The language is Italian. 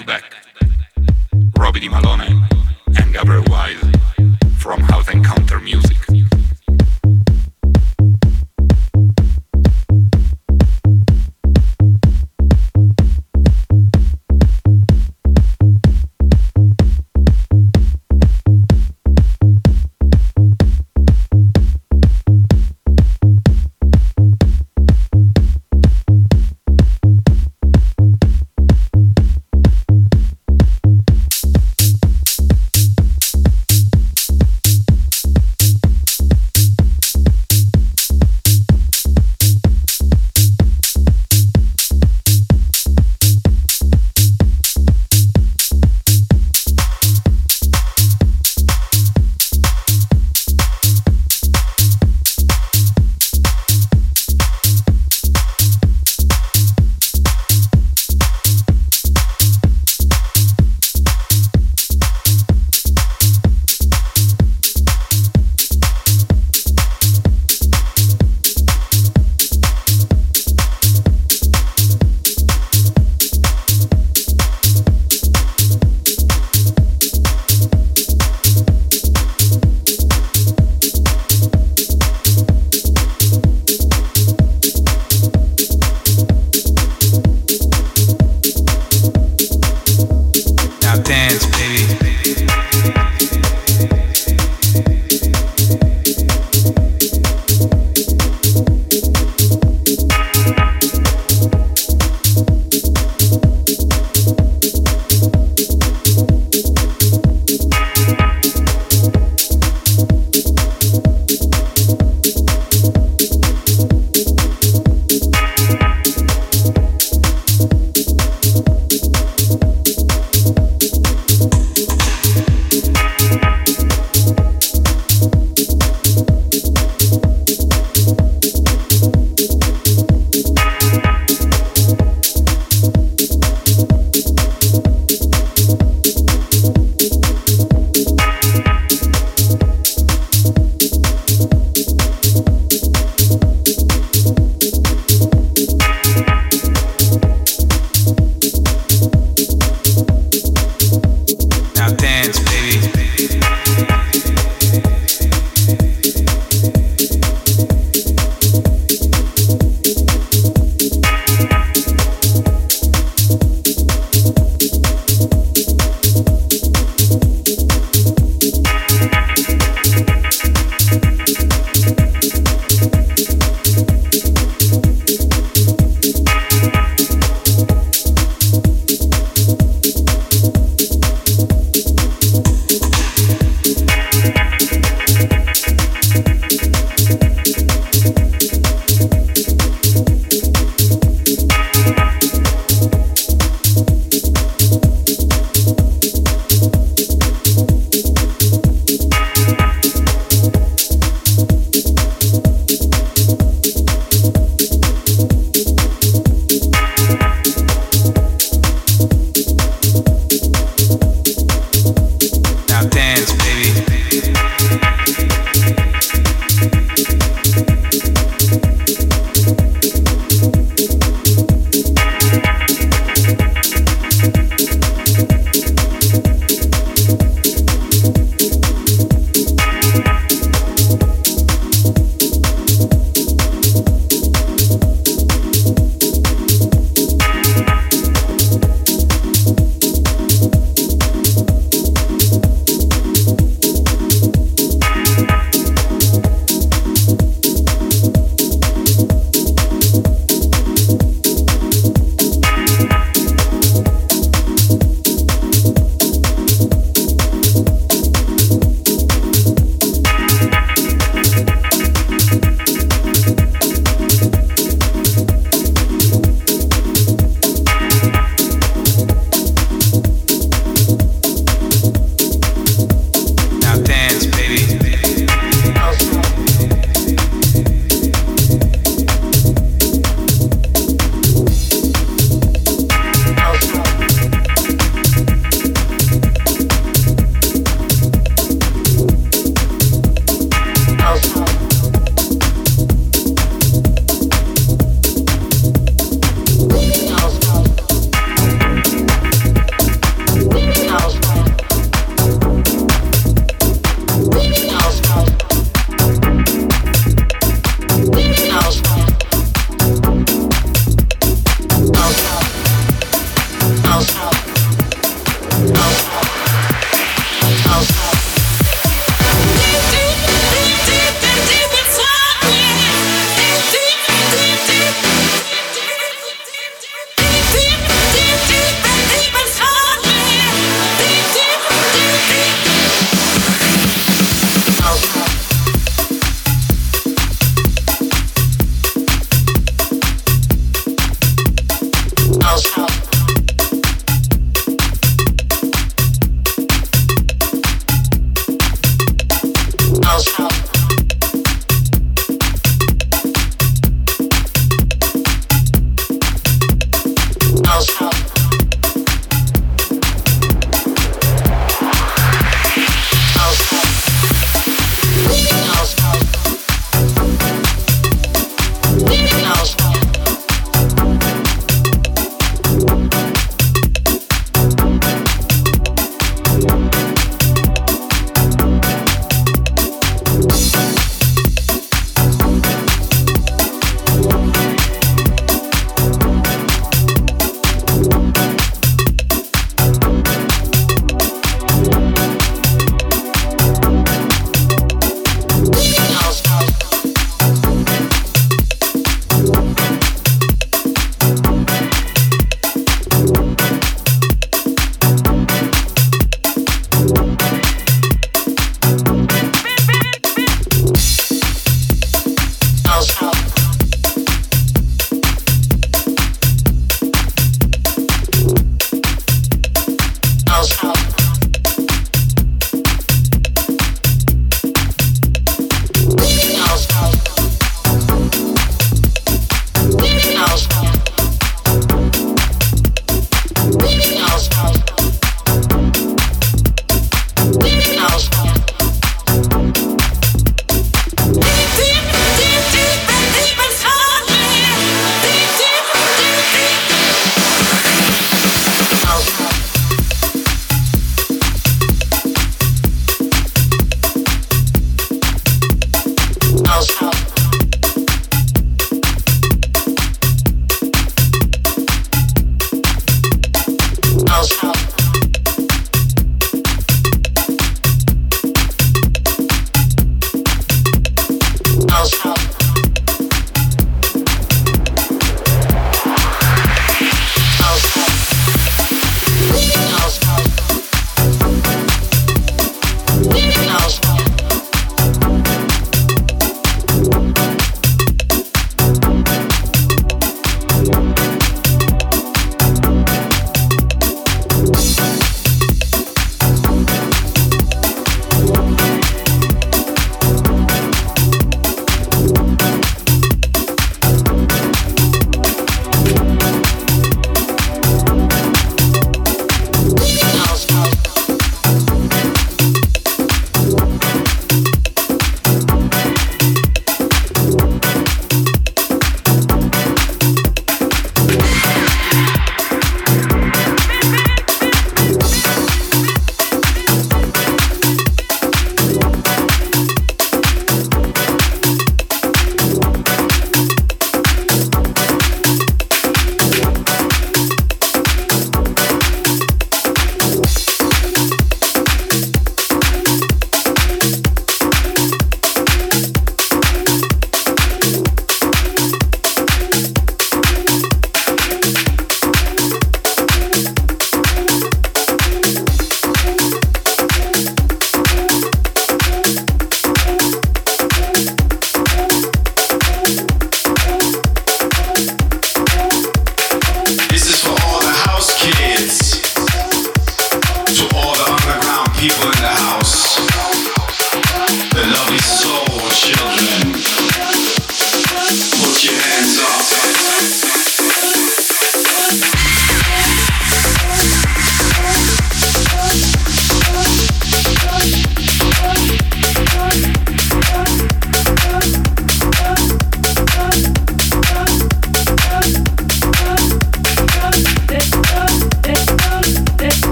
to back. Robbie Di Malone and Gabriel Wilde.